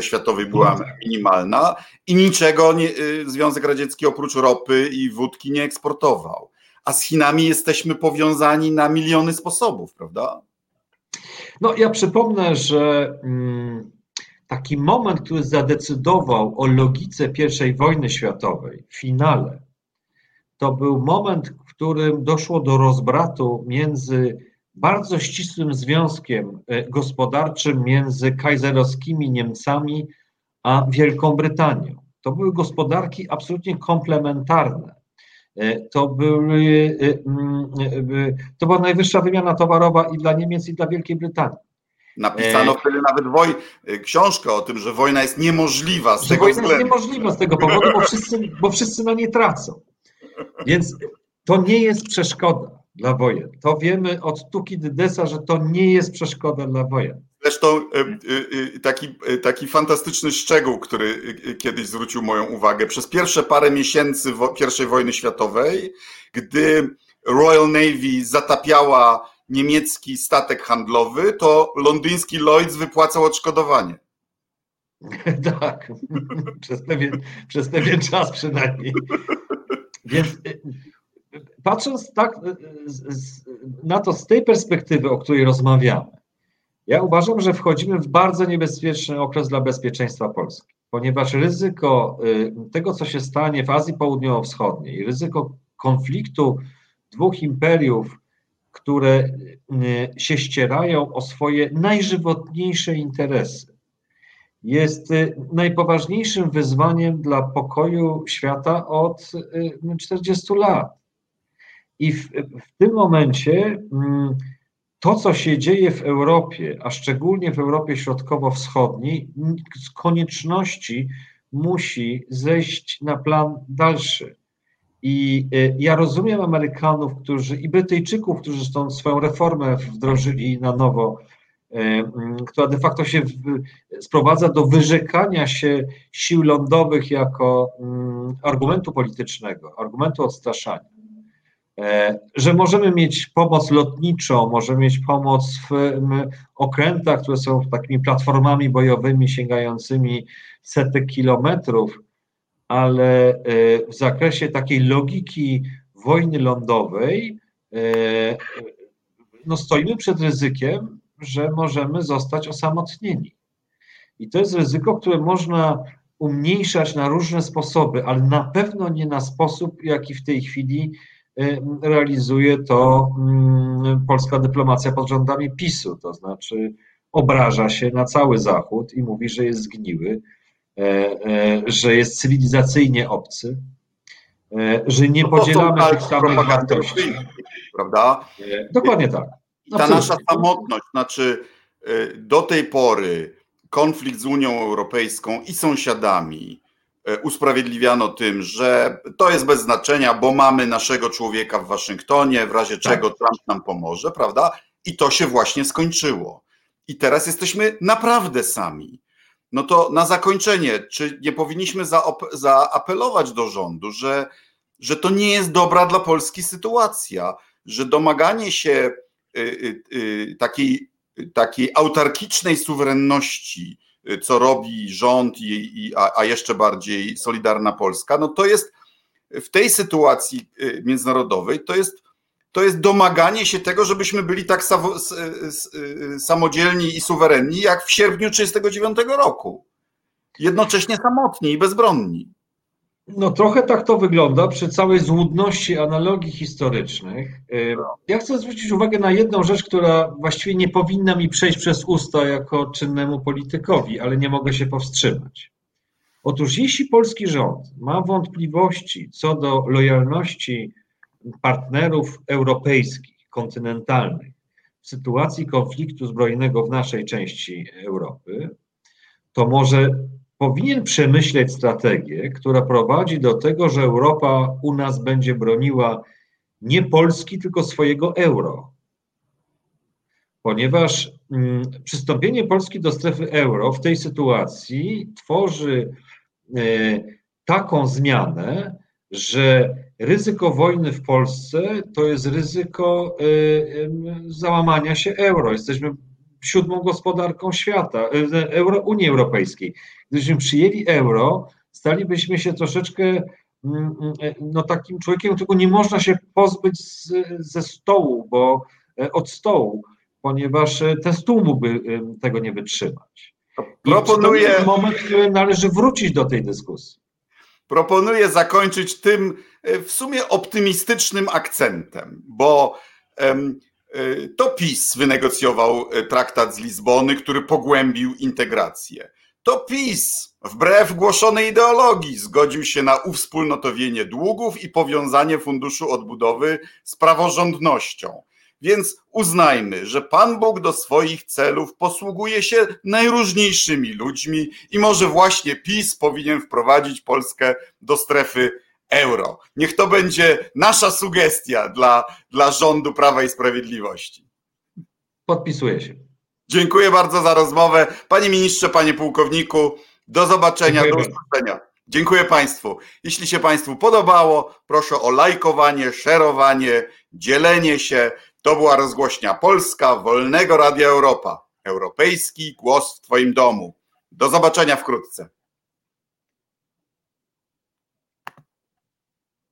światowej była mhm. minimalna i niczego nie, Związek Radziecki oprócz ropy i wódki nie eksportował. A z Chinami jesteśmy powiązani na miliony sposobów, prawda? No, ja przypomnę, że mm, taki moment, który zadecydował o logice I wojny światowej w finale, to był moment, w którym doszło do rozbratu między bardzo ścisłym związkiem e, gospodarczym między kajzerowskimi Niemcami a Wielką Brytanią. To były gospodarki absolutnie komplementarne. E, to, były, e, mm, to była najwyższa wymiana towarowa i dla Niemiec, i dla Wielkiej Brytanii. Napisano wtedy nawet woj, książkę o tym, że wojna jest niemożliwa z tego wojna względu. jest niemożliwa z tego powodu, bo wszyscy, bo wszyscy na nie tracą. Więc to nie jest przeszkoda dla wojen. To wiemy od Tukidydesa, że to nie jest przeszkoda dla wojen. Zresztą e, e, e, taki, taki fantastyczny szczegół, który kiedyś zwrócił moją uwagę. Przez pierwsze parę miesięcy I wojny światowej, gdy Royal Navy zatapiała niemiecki statek handlowy, to londyński Lloyds wypłacał odszkodowanie. Tak, przez pewien, przez pewien czas przynajmniej. Więc patrząc tak na to z tej perspektywy, o której rozmawiamy, ja uważam, że wchodzimy w bardzo niebezpieczny okres dla bezpieczeństwa Polski, ponieważ ryzyko y, tego, co się stanie w Azji Południowo-Wschodniej, ryzyko konfliktu dwóch imperiów, które y, się ścierają o swoje najżywotniejsze interesy, jest y, najpoważniejszym wyzwaniem dla pokoju świata od 40 lat. I w, w tym momencie mm, to, co się dzieje w Europie, a szczególnie w Europie Środkowo-Wschodniej, z konieczności musi zejść na plan dalszy. I y, ja rozumiem Amerykanów, którzy i Brytyjczyków, którzy tą swoją reformę wdrożyli na nowo, y, mm, która de facto się sprowadza do wyrzekania się sił lądowych jako mm, argumentu politycznego, argumentu odstraszania. E, że możemy mieć pomoc lotniczą, możemy mieć pomoc w okrętach, które są takimi platformami bojowymi sięgającymi setek kilometrów, ale e, w zakresie takiej logiki wojny lądowej e, no stoimy przed ryzykiem, że możemy zostać osamotnieni. I to jest ryzyko, które można umniejszać na różne sposoby, ale na pewno nie na sposób, jaki w tej chwili realizuje to mm, polska dyplomacja pod rządami PiSu, to znaczy obraża się na cały Zachód i mówi, że jest zgniły, e, e, że jest cywilizacyjnie obcy, e, że nie no podzielamy tych samych wartości. Prawda? Dokładnie tak. Ta nasza samotność, znaczy do tej pory konflikt z Unią Europejską i sąsiadami, usprawiedliwiano tym, że to jest bez znaczenia, bo mamy naszego człowieka w Waszyngtonie, w razie tak. czego Trump nam pomoże, prawda? I to się właśnie skończyło. I teraz jesteśmy naprawdę sami. No to na zakończenie, czy nie powinniśmy zaapelować do rządu, że, że to nie jest dobra dla Polski sytuacja, że domaganie się y, y, y, takiej, takiej autarkicznej suwerenności, co robi rząd, i, i, a, a jeszcze bardziej Solidarna Polska, no to jest w tej sytuacji y, międzynarodowej, to jest, to jest domaganie się tego, żebyśmy byli tak y, samodzielni i suwerenni, jak w sierpniu 1939 roku. Jednocześnie samotni i bezbronni. No trochę tak to wygląda przy całej złudności analogii historycznych. Ja chcę zwrócić uwagę na jedną rzecz, która właściwie nie powinna mi przejść przez usta jako czynnemu politykowi, ale nie mogę się powstrzymać. Otóż jeśli polski rząd ma wątpliwości co do lojalności partnerów europejskich, kontynentalnych w sytuacji konfliktu zbrojnego w naszej części Europy, to może powinien przemyśleć strategię, która prowadzi do tego, że Europa u nas będzie broniła nie Polski, tylko swojego euro. Ponieważ mm, przystąpienie Polski do strefy euro w tej sytuacji tworzy e, taką zmianę, że ryzyko wojny w Polsce to jest ryzyko załamania się euro. Jesteśmy siódmą gospodarką świata, euro, Unii Europejskiej. Gdybyśmy przyjęli euro, stalibyśmy się troszeczkę mm, mm, no, takim człowiekiem, którego nie można się pozbyć z, ze stołu, bo od stołu, ponieważ ten stół mógłby tego nie wytrzymać. Proponuję. To jest moment, w którym należy wrócić do tej dyskusji. Proponuję zakończyć tym e, w sumie optymistycznym akcentem, bo e, to PiS wynegocjował e, traktat z Lizbony, który pogłębił integrację. To PiS, wbrew głoszonej ideologii, zgodził się na uwspólnotowienie długów i powiązanie Funduszu Odbudowy z praworządnością. Więc uznajmy, że Pan Bóg do swoich celów posługuje się najróżniejszymi ludźmi i może właśnie PiS powinien wprowadzić Polskę do strefy euro. Niech to będzie nasza sugestia dla, dla rządu Prawa i Sprawiedliwości. Podpisuję się. Dziękuję bardzo za rozmowę. Panie ministrze, panie pułkowniku, do zobaczenia, Dziękuję. do usłyszenia. Dziękuję Państwu. Jeśli się Państwu podobało, proszę o lajkowanie, szerowanie, dzielenie się. To była rozgłośnia Polska Wolnego Radia Europa. Europejski głos w Twoim domu. Do zobaczenia wkrótce.